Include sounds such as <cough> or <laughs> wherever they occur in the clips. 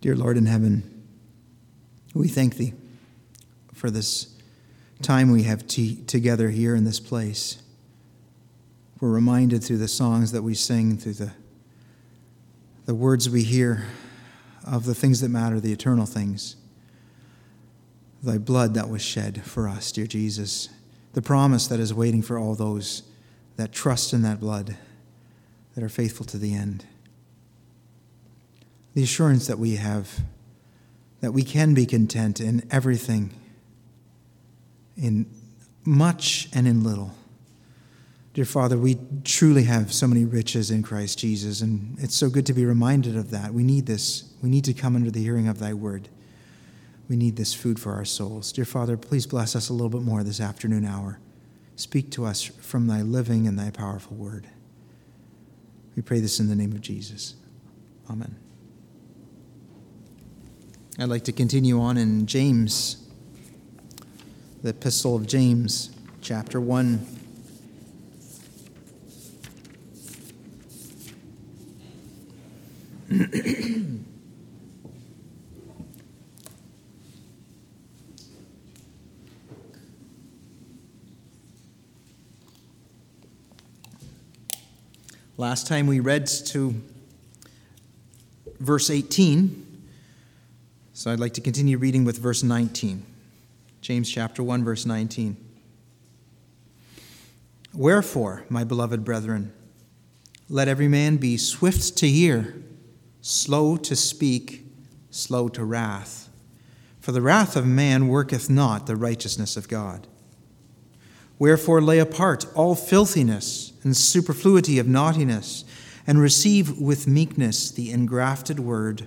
Dear Lord in heaven, we thank Thee for this time we have t- together here in this place. We're reminded through the songs that we sing, through the, the words we hear of the things that matter, the eternal things. Thy blood that was shed for us, dear Jesus, the promise that is waiting for all those that trust in that blood, that are faithful to the end. The assurance that we have that we can be content in everything, in much and in little. Dear Father, we truly have so many riches in Christ Jesus, and it's so good to be reminded of that. We need this. We need to come under the hearing of Thy word. We need this food for our souls. Dear Father, please bless us a little bit more this afternoon hour. Speak to us from Thy living and Thy powerful word. We pray this in the name of Jesus. Amen. I'd like to continue on in James, the Epistle of James, chapter 1. Last time we read to verse 18, so I'd like to continue reading with verse 19. James chapter 1, verse 19. Wherefore, my beloved brethren, let every man be swift to hear, slow to speak, slow to wrath. For the wrath of man worketh not the righteousness of God. Wherefore, lay apart all filthiness and superfluity of naughtiness, and receive with meekness the engrafted word,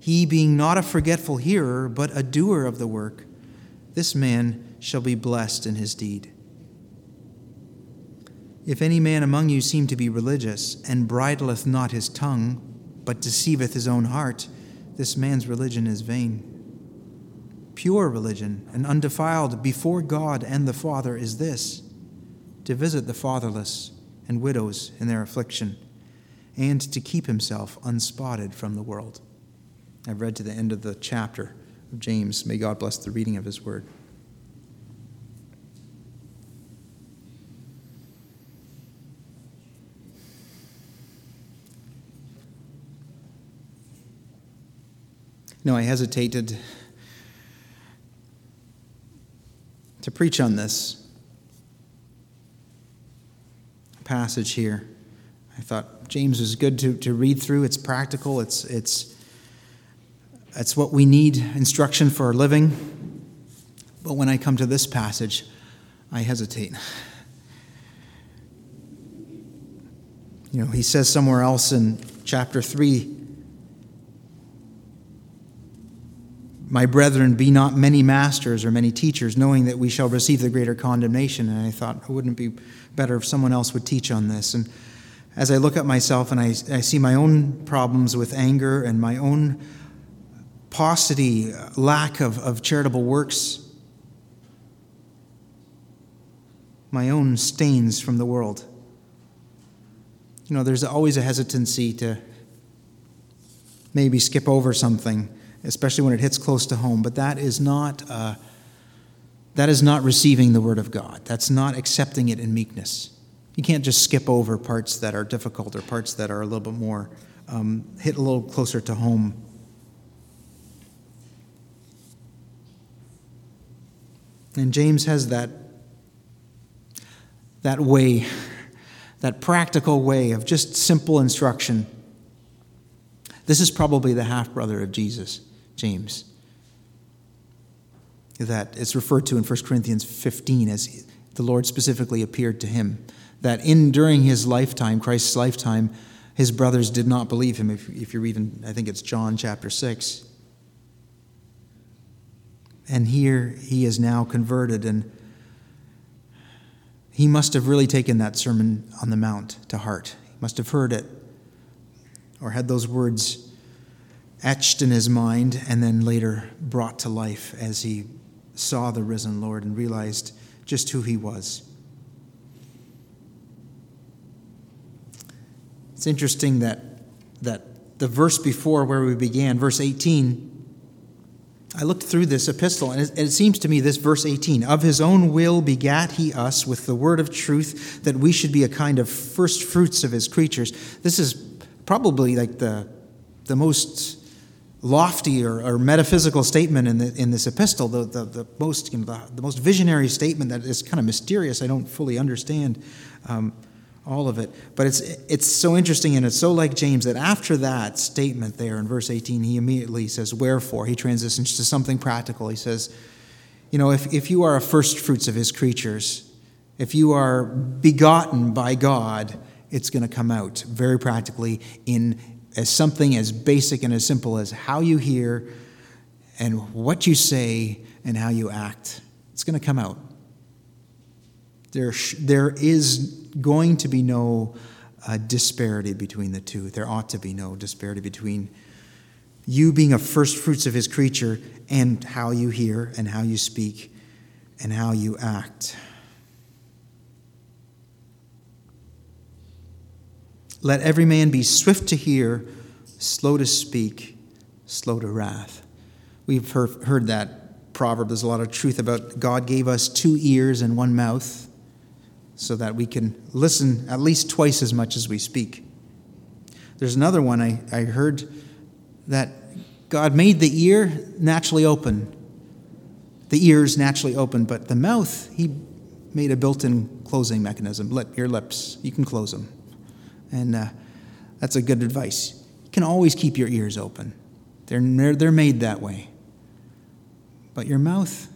he being not a forgetful hearer, but a doer of the work, this man shall be blessed in his deed. If any man among you seem to be religious, and bridleth not his tongue, but deceiveth his own heart, this man's religion is vain. Pure religion and undefiled before God and the Father is this to visit the fatherless and widows in their affliction, and to keep himself unspotted from the world. I've read to the end of the chapter of James. May God bless the reading of his word. No, I hesitated to preach on this passage here. I thought James was good to, to read through. It's practical, it's, it's, it's what we need instruction for our living. But when I come to this passage, I hesitate. You know, he says somewhere else in chapter 3 My brethren, be not many masters or many teachers, knowing that we shall receive the greater condemnation. And I thought, wouldn't it be better if someone else would teach on this? And as I look at myself and I, I see my own problems with anger and my own paucity, lack of, of charitable works, my own stains from the world. You know, there's always a hesitancy to maybe skip over something especially when it hits close to home. But that is not uh, that is not receiving the word of God. That's not accepting it in meekness. You can't just skip over parts that are difficult or parts that are a little bit more um, hit a little closer to home. And James has that that way, that practical way of just simple instruction. This is probably the half brother of Jesus. James. That it's referred to in 1 Corinthians 15 as the Lord specifically appeared to him. That in during his lifetime, Christ's lifetime, his brothers did not believe him. If, if you're even, I think it's John chapter 6. And here he is now converted, and he must have really taken that Sermon on the Mount to heart. He must have heard it or had those words etched in his mind and then later brought to life as he saw the risen Lord and realized just who he was. It's interesting that, that the verse before where we began, verse 18, I looked through this epistle, and it, it, seems to me this verse 18 of his own will begat he us with the word of truth, that we should be a kind of first fruits of his creatures. This is probably like the, the most lofty or, or, metaphysical statement in, the, in this epistle, the, the, the most, you know, the, the, most visionary statement that is kind of mysterious. I don't fully understand um, all of it. But it's, it's so interesting and it's so like James that after that statement there in verse 18, he immediately says, Wherefore? He transitions to something practical. He says, You know, if, if you are a first fruits of his creatures, if you are begotten by God, it's going to come out very practically in as something as basic and as simple as how you hear and what you say and how you act. It's going to come out. There, there is going to be no uh, disparity between the two. There ought to be no disparity between you being a first fruits of his creature and how you hear and how you speak and how you act. Let every man be swift to hear, slow to speak, slow to wrath. We've heard, heard that proverb. There's a lot of truth about God gave us two ears and one mouth so that we can listen at least twice as much as we speak. There's another one I, I heard that God made the ear naturally open, the ears naturally open, but the mouth, He made a built in closing mechanism. Your lips, you can close them. And uh, that's a good advice. You can always keep your ears open, they're, they're made that way. But your mouth,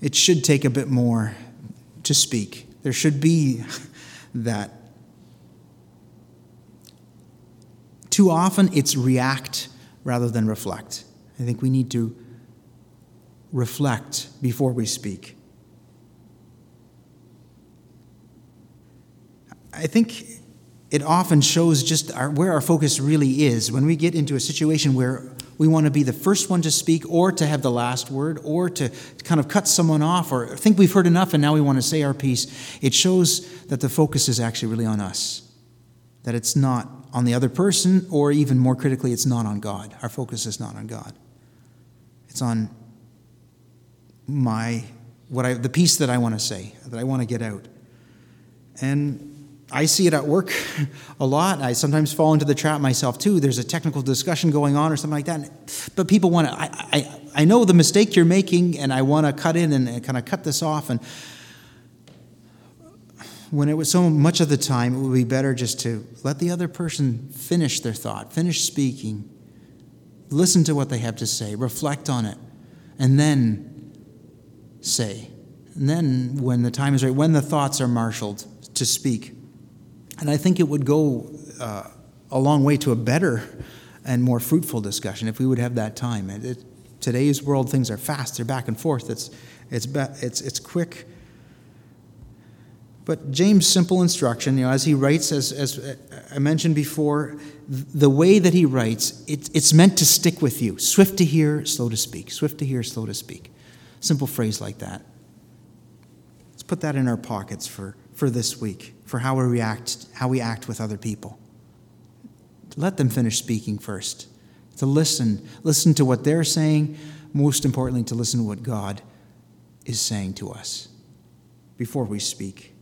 it should take a bit more to speak. There should be <laughs> that. Too often it's react rather than reflect. I think we need to reflect before we speak. I think it often shows just our, where our focus really is when we get into a situation where we want to be the first one to speak or to have the last word or to kind of cut someone off or think we've heard enough and now we want to say our piece. It shows that the focus is actually really on us, that it's not on the other person, or even more critically, it's not on God. Our focus is not on God. It's on my what I the piece that I want to say, that I want to get out. And I see it at work <laughs> a lot. I sometimes fall into the trap myself too. There's a technical discussion going on or something like that. But people want to, I, I, I know the mistake you're making and I want to cut in and kind of cut this off. And when it was so much of the time, it would be better just to let the other person finish their thought, finish speaking, listen to what they have to say, reflect on it, and then say. And then, when the time is right, when the thoughts are marshaled, to speak. And I think it would go uh, a long way to a better and more fruitful discussion if we would have that time. It, it, today's world, things are fast, they're back and forth, it's, it's, it's, it's quick. But James' simple instruction, you know, as he writes, as, as I mentioned before, the way that he writes, it, it's meant to stick with you. Swift to hear, slow to speak. Swift to hear, slow to speak. Simple phrase like that. Let's put that in our pockets for, for this week for how we react, how we act with other people. Let them finish speaking first. To listen, listen to what they're saying, most importantly, to listen to what God is saying to us before we speak.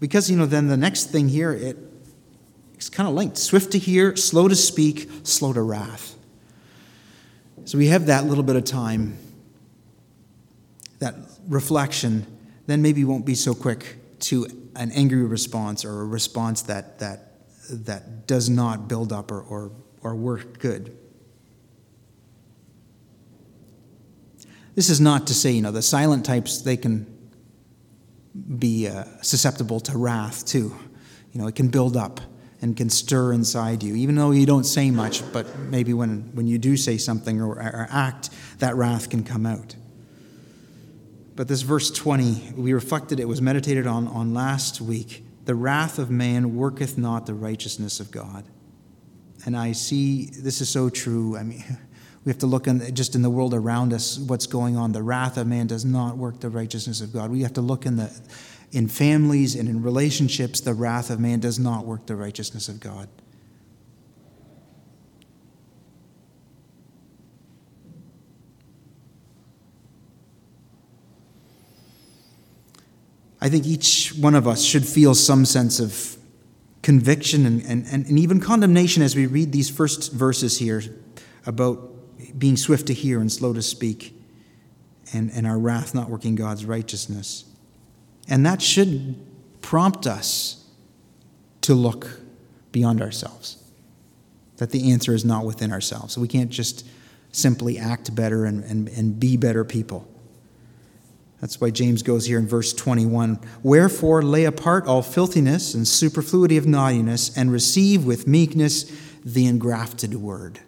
Because, you know, then the next thing here, it, it's kind of linked swift to hear, slow to speak, slow to wrath. So we have that little bit of time, that reflection, then maybe you won't be so quick to an angry response or a response that, that, that does not build up or, or, or work good. This is not to say, you know, the silent types, they can be uh, susceptible to wrath too. You know, it can build up and can stir inside you, even though you don't say much, but maybe when, when you do say something or, or act, that wrath can come out. But this verse 20, we reflected, it was meditated on, on last week. The wrath of man worketh not the righteousness of God. And I see this is so true. I mean, <laughs> we have to look in, just in the world around us, what's going on. The wrath of man does not work the righteousness of God. We have to look in the in families and in relationships, the wrath of man does not work the righteousness of God. I think each one of us should feel some sense of conviction and, and, and even condemnation as we read these first verses here about being swift to hear and slow to speak, and, and our wrath not working God's righteousness. And that should prompt us to look beyond ourselves. That the answer is not within ourselves. We can't just simply act better and, and, and be better people. That's why James goes here in verse 21 Wherefore lay apart all filthiness and superfluity of naughtiness, and receive with meekness the engrafted word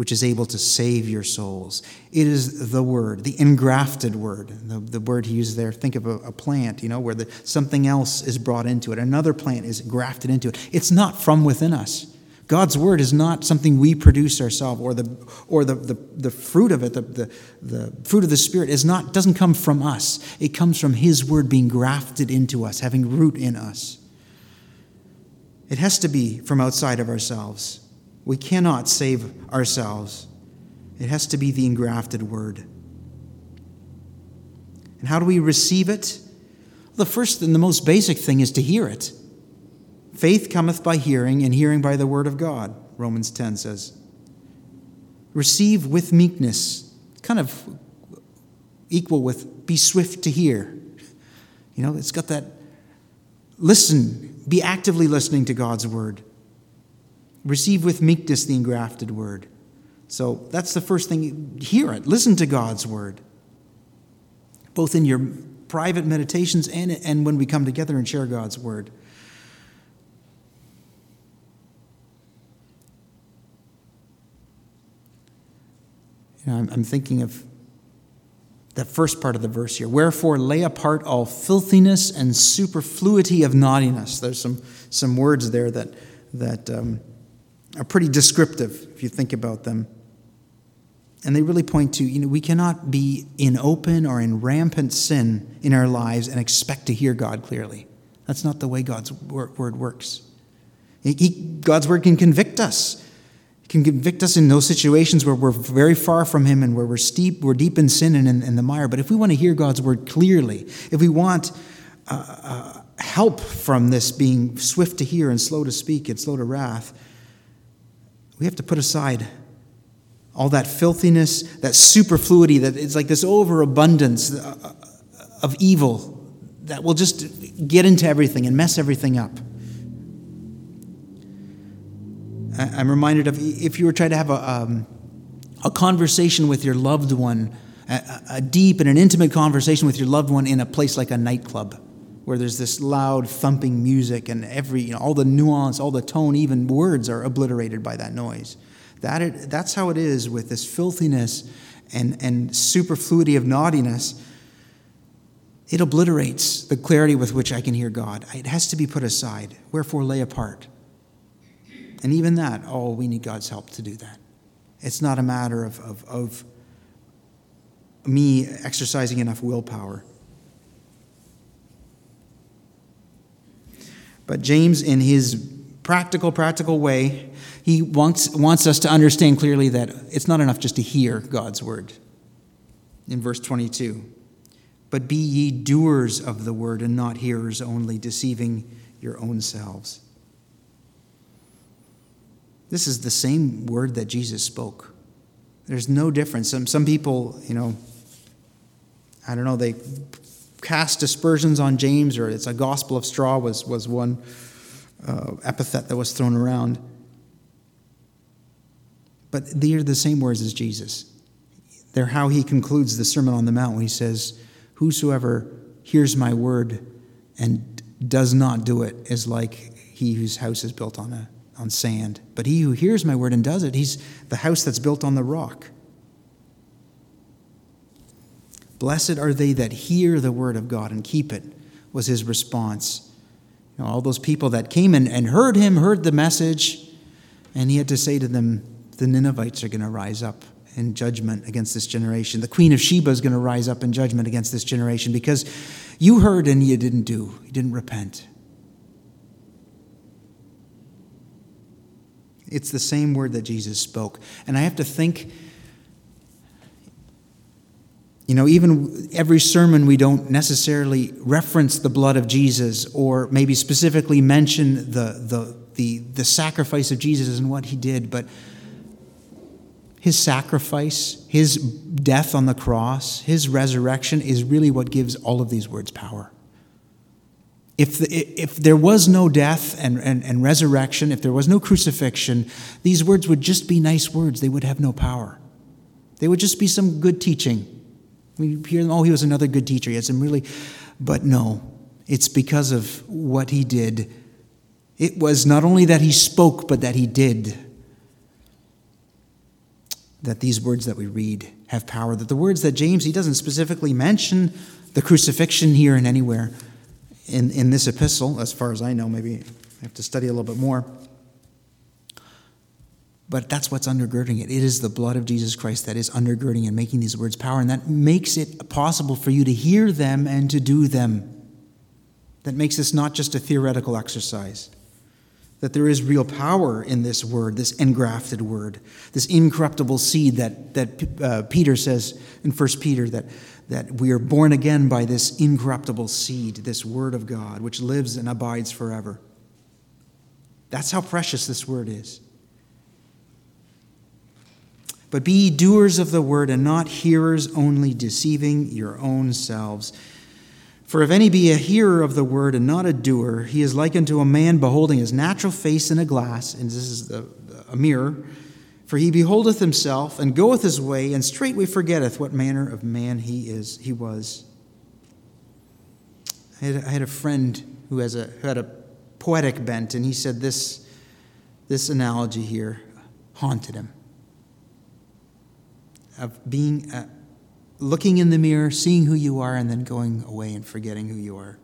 which is able to save your souls. It is the word, the engrafted word. The, the word he uses there, think of a, a plant, you know, where the, something else is brought into it. Another plant is grafted into it. It's not from within us. God's word is not something we produce ourselves, or the or the, the, the fruit of it, the, the, the fruit of the Spirit is not doesn't come from us. It comes from His word being grafted into us, having root in us. It has to be from outside of ourselves. We cannot save ourselves. It has to be the engrafted word. And how do we receive it? The first and the most basic thing is to hear it. Faith cometh by hearing, and hearing by the word of God, Romans 10 says. Receive with meekness, kind of equal with be swift to hear. You know, it's got that listen, be actively listening to God's word. Receive with meekness the engrafted word. So that's the first thing. Hear it. Listen to God's word, both in your private meditations and, and when we come together and share God's word. Know, I'm, I'm thinking of that first part of the verse here. Wherefore, lay apart all filthiness and superfluity of naughtiness. There's some, some words there that, that um, are pretty descriptive if you think about them. And they really point to, you know, we cannot be in open or in rampant sin in our lives and expect to hear God clearly. That's not the way God's word works. He, God's word can convict us. Can convict us in those situations where we're very far from Him and where we're steep, we're deep in sin and in, in the mire. But if we want to hear God's word clearly, if we want uh, uh, help from this being swift to hear and slow to speak and slow to wrath, we have to put aside all that filthiness, that superfluity, that it's like this overabundance uh, of evil that will just get into everything and mess everything up. I'm reminded of if you were trying to have a, um, a conversation with your loved one, a, a deep and an intimate conversation with your loved one in a place like a nightclub where there's this loud thumping music and every you know, all the nuance all the tone even words are obliterated by that noise. That it, that's how it is with this filthiness and, and superfluity of naughtiness. It obliterates the clarity with which i can hear god. It has to be put aside. Wherefore lay apart and even that oh we need god's help to do that it's not a matter of, of, of me exercising enough willpower But James, in his practical, practical way, he wants, wants us to understand clearly that it's not enough just to hear God's word. In verse 22, but be ye doers of the word and not hearers only, deceiving your own selves. This is the same word that Jesus spoke. There's no difference. Some, some people, you know, I don't know, they cast aspersions on James, or it's a gospel of straw, was, was one uh, epithet that was thrown around. But they are the same words as Jesus. They're how he concludes the Sermon on the Mount when he says, Whosoever hears my word and does not do it is like he whose house is built on, a, on sand. But he who hears my word and does it, he's the house that's built on the rock. Blessed are they that hear the word of God and keep it, was his response. You know, all those people that came and, and heard him, heard the message, and he had to say to them, The Ninevites are going to rise up in judgment against this generation. The Queen of Sheba is going to rise up in judgment against this generation because you heard and you didn't do, you didn't repent. It's the same word that Jesus spoke. And I have to think, you know, even every sermon we don't necessarily reference the blood of Jesus or maybe specifically mention the, the, the, the sacrifice of Jesus and what he did, but his sacrifice, his death on the cross, his resurrection is really what gives all of these words power. If, the, if there was no death and, and, and resurrection, if there was no crucifixion, these words would just be nice words. They would have no power. They would just be some good teaching. We hear oh, he was another good teacher. He had some really, but no, it's because of what he did. It was not only that he spoke, but that he did that these words that we read have power, that the words that James, he doesn't specifically mention the crucifixion here and anywhere in, in this epistle, as far as I know. Maybe I have to study a little bit more. But that's what's undergirding it. It is the blood of Jesus Christ that is undergirding and making these words power, and that makes it possible for you to hear them and to do them. That makes this not just a theoretical exercise that there is real power in this word, this engrafted word, this incorruptible seed that, that uh, Peter says in 1 Peter that, that we are born again by this incorruptible seed, this word of God, which lives and abides forever. That's how precious this word is. But be doers of the word and not hearers only, deceiving your own selves. For if any be a hearer of the word and not a doer, he is like unto a man beholding his natural face in a glass, and this is the, a mirror. For he beholdeth himself and goeth his way, and straightway forgetteth what manner of man he is. He was. I had, I had a friend who has a who had a poetic bent, and he said this this analogy here haunted him of being. A, looking in the mirror, seeing who you are, and then going away and forgetting who you are.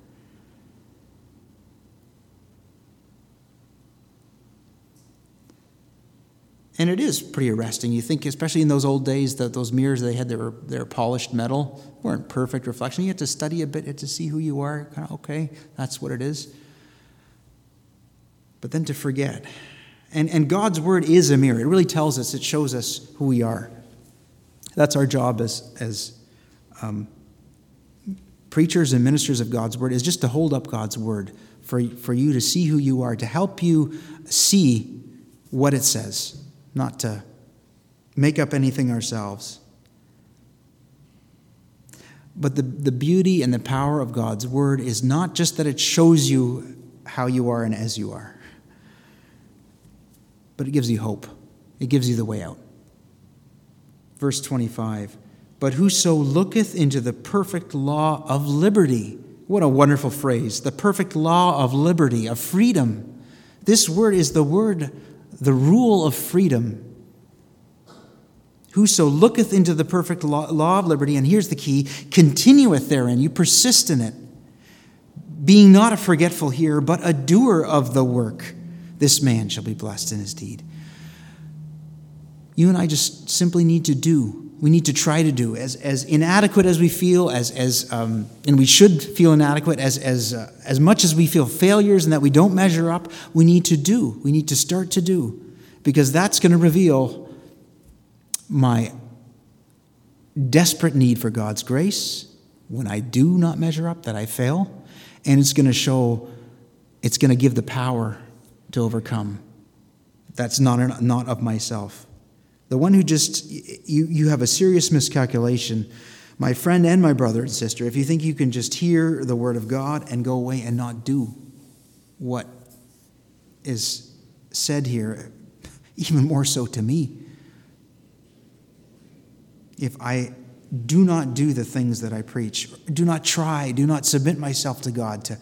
And it is pretty arresting. You think, especially in those old days, that those mirrors they had, they were, they were polished metal, weren't perfect reflection. You have to study a bit to see who you are. Kind of, okay, that's what it is. But then to forget. And, and God's word is a mirror. It really tells us, it shows us who we are. That's our job as, as um, preachers and ministers of God's word, is just to hold up God's word for, for you to see who you are, to help you see what it says, not to make up anything ourselves. But the, the beauty and the power of God's word is not just that it shows you how you are and as you are, but it gives you hope. It gives you the way out. Verse 25 But whoso looketh into the perfect law of liberty, what a wonderful phrase, the perfect law of liberty, of freedom. This word is the word, the rule of freedom. Whoso looketh into the perfect law, of liberty, and here's the key continueth therein, you persist in it, being not a forgetful hearer, but a doer of the work, this man shall be blessed in his deed. You and I just simply need to do. We need to try to do. As, as inadequate as we feel, as, as, um, and we should feel inadequate, as, as, uh, as much as we feel failures and that we don't measure up, we need to do. We need to start to do. Because that's going to reveal my desperate need for God's grace when I do not measure up, that I fail. And it's going to show, it's going to give the power to overcome. That's not, not of myself. The one who just, you, you have a serious miscalculation. My friend and my brother and sister, if you think you can just hear the word of God and go away and not do what is said here, <laughs> even more so to me, if I do not do the things that I preach, do not try, do not submit myself to God to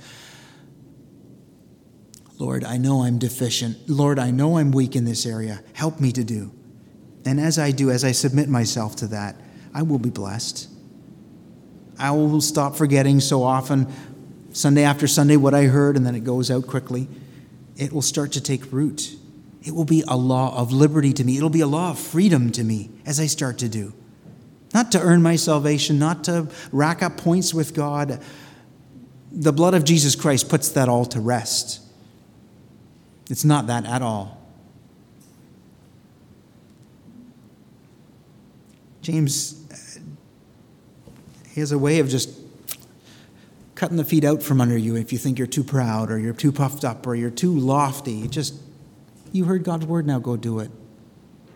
Lord, I know I'm deficient. Lord, I know I'm weak in this area. Help me to do. And as I do, as I submit myself to that, I will be blessed. I will stop forgetting so often, Sunday after Sunday, what I heard, and then it goes out quickly. It will start to take root. It will be a law of liberty to me. It'll be a law of freedom to me as I start to do. Not to earn my salvation, not to rack up points with God. The blood of Jesus Christ puts that all to rest. It's not that at all. James, he has a way of just cutting the feet out from under you if you think you're too proud or you're too puffed up or you're too lofty. Just, you heard God's word, now go do it.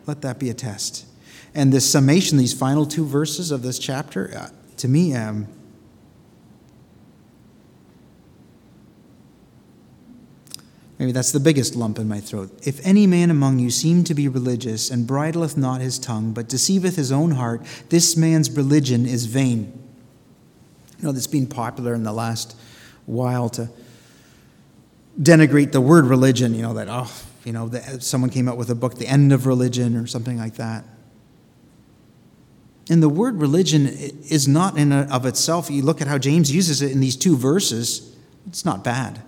Let that be a test. And this summation, these final two verses of this chapter, uh, to me, um, Maybe that's the biggest lump in my throat. If any man among you seem to be religious and bridleth not his tongue, but deceiveth his own heart, this man's religion is vain. You know, that's been popular in the last while to denigrate the word religion, you know, that, oh, you know, someone came out with a book, The End of Religion, or something like that. And the word religion is not in of itself, you look at how James uses it in these two verses, it's not bad.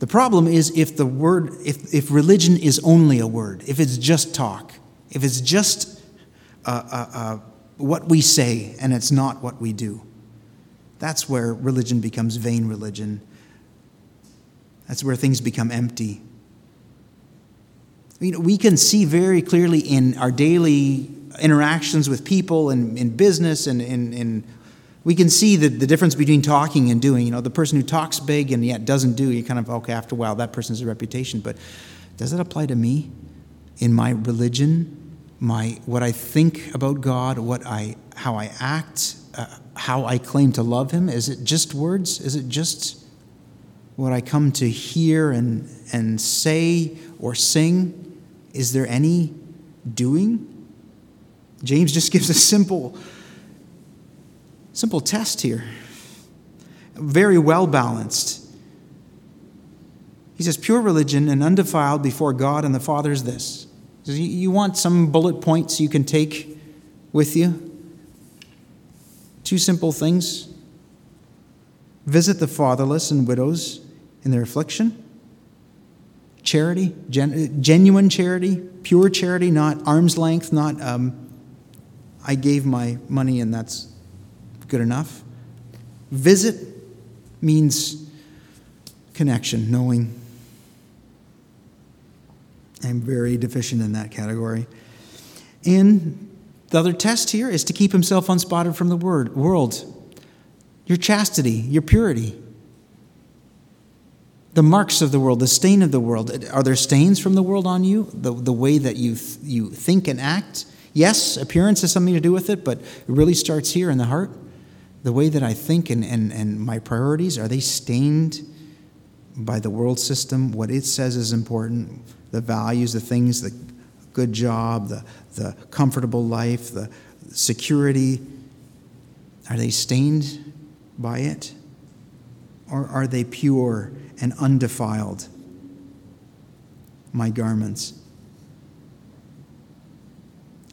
The problem is if the word, if, if religion is only a word, if it's just talk, if it's just uh, uh, uh, what we say and it's not what we do. That's where religion becomes vain religion. That's where things become empty. You know, we can see very clearly in our daily interactions with people and in business and in, in we can see the, the difference between talking and doing. You know, the person who talks big and yet doesn't do, you kind of, okay, after a while, that person has a reputation. But does it apply to me in my religion, my what I think about God, what I, how I act, uh, how I claim to love Him? Is it just words? Is it just what I come to hear and, and say or sing? Is there any doing? James just gives a simple Simple test here. Very well balanced. He says, pure religion and undefiled before God and the Father is this. Says, you want some bullet points you can take with you? Two simple things. Visit the fatherless and widows in their affliction. Charity, gen- genuine charity, pure charity, not arm's length, not um, I gave my money and that's good enough. Visit means connection, knowing. I'm very deficient in that category. And the other test here is to keep himself unspotted from the word, world. Your chastity, your purity. The marks of the world, the stain of the world. Are there stains from the world on you? The, the way that you, th- you think and act? Yes, appearance has something to do with it, but it really starts here in the heart the way that I think and, and, and my priorities, are they stained by the world system? What it says is important, the values, the things, the good job, the, the comfortable life, the security, are they stained by it? Or are they pure and undefiled? My garments.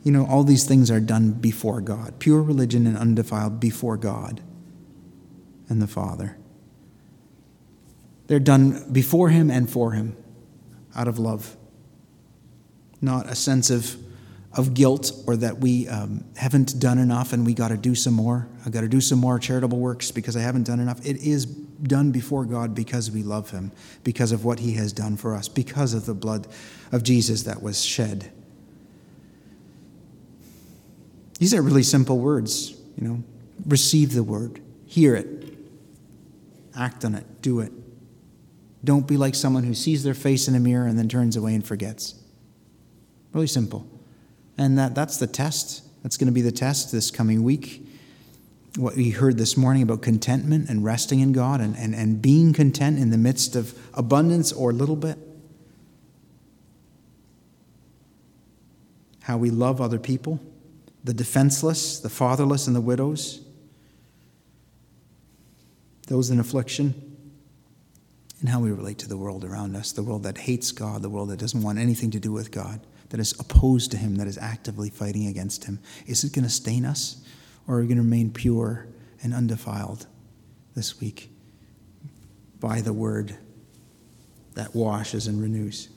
You know, all these things are done before God pure religion and undefiled before God and the Father. They're done before Him and for Him out of love, not a sense of, of guilt or that we um, haven't done enough and we got to do some more. I've got to do some more charitable works because I haven't done enough. It is done before God because we love Him, because of what He has done for us, because of the blood of Jesus that was shed. These are really simple words, you know. Receive the word, hear it, act on it, do it. Don't be like someone who sees their face in a mirror and then turns away and forgets. Really simple. And that, that's the test. That's going to be the test this coming week. What we heard this morning about contentment and resting in God and, and, and being content in the midst of abundance or a little bit. How we love other people the defenseless, the fatherless, and the widows, those in affliction. and how we relate to the world around us, the world that hates God, the world that doesn't want anything to do with God, that is opposed to Him, that is actively fighting against Him. Is it going to stain us, or are we going to remain pure and undefiled this week by the word that washes and renews?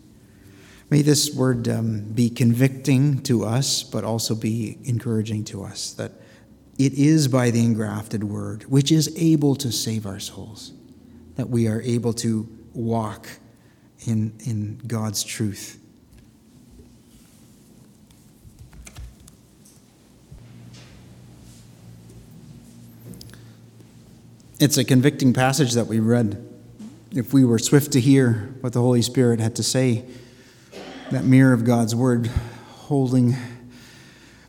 May this word um, be convicting to us, but also be encouraging to us that it is by the engrafted word, which is able to save our souls, that we are able to walk in, in God's truth. It's a convicting passage that we read. If we were swift to hear what the Holy Spirit had to say, that mirror of God's word holding,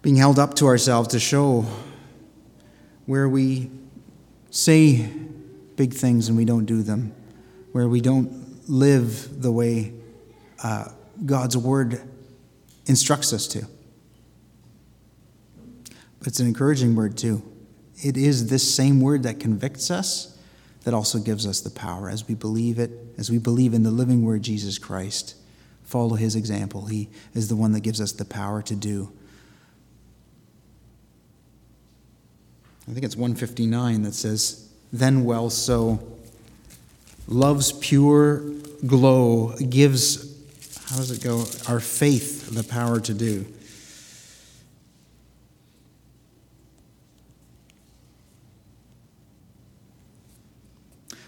being held up to ourselves to show where we say big things and we don't do them, where we don't live the way uh, God's word instructs us to. But it's an encouraging word, too. It is this same word that convicts us that also gives us the power as we believe it, as we believe in the living word, Jesus Christ follow his example. He is the one that gives us the power to do. I think it's 159 that says, Then well so. Love's pure glow gives, how does it go? Our faith the power to do.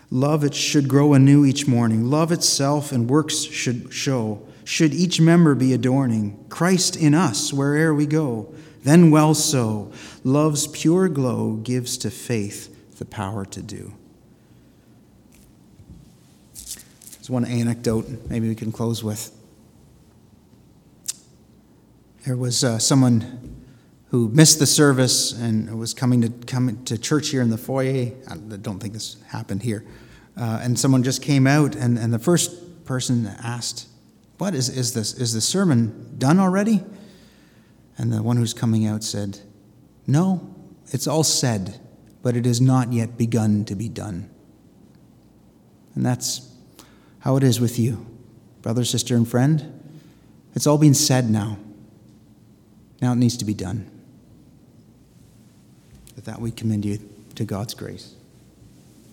Love it should grow anew each morning. Love itself and works should show should each member be adorning Christ in us where'er we go. Then well so, love's pure glow gives to faith the power to do. There's one anecdote maybe we can close with. There was uh, someone who missed the service and was coming to come to church here in the foyer. I don't think this happened here. Uh, and someone just came out, and, and the first person asked, what is, is this? Is the sermon done already? And the one who's coming out said, No, it's all said, but it has not yet begun to be done. And that's how it is with you, brother, sister, and friend. It's all been said now. Now it needs to be done. With that, we commend you to God's grace.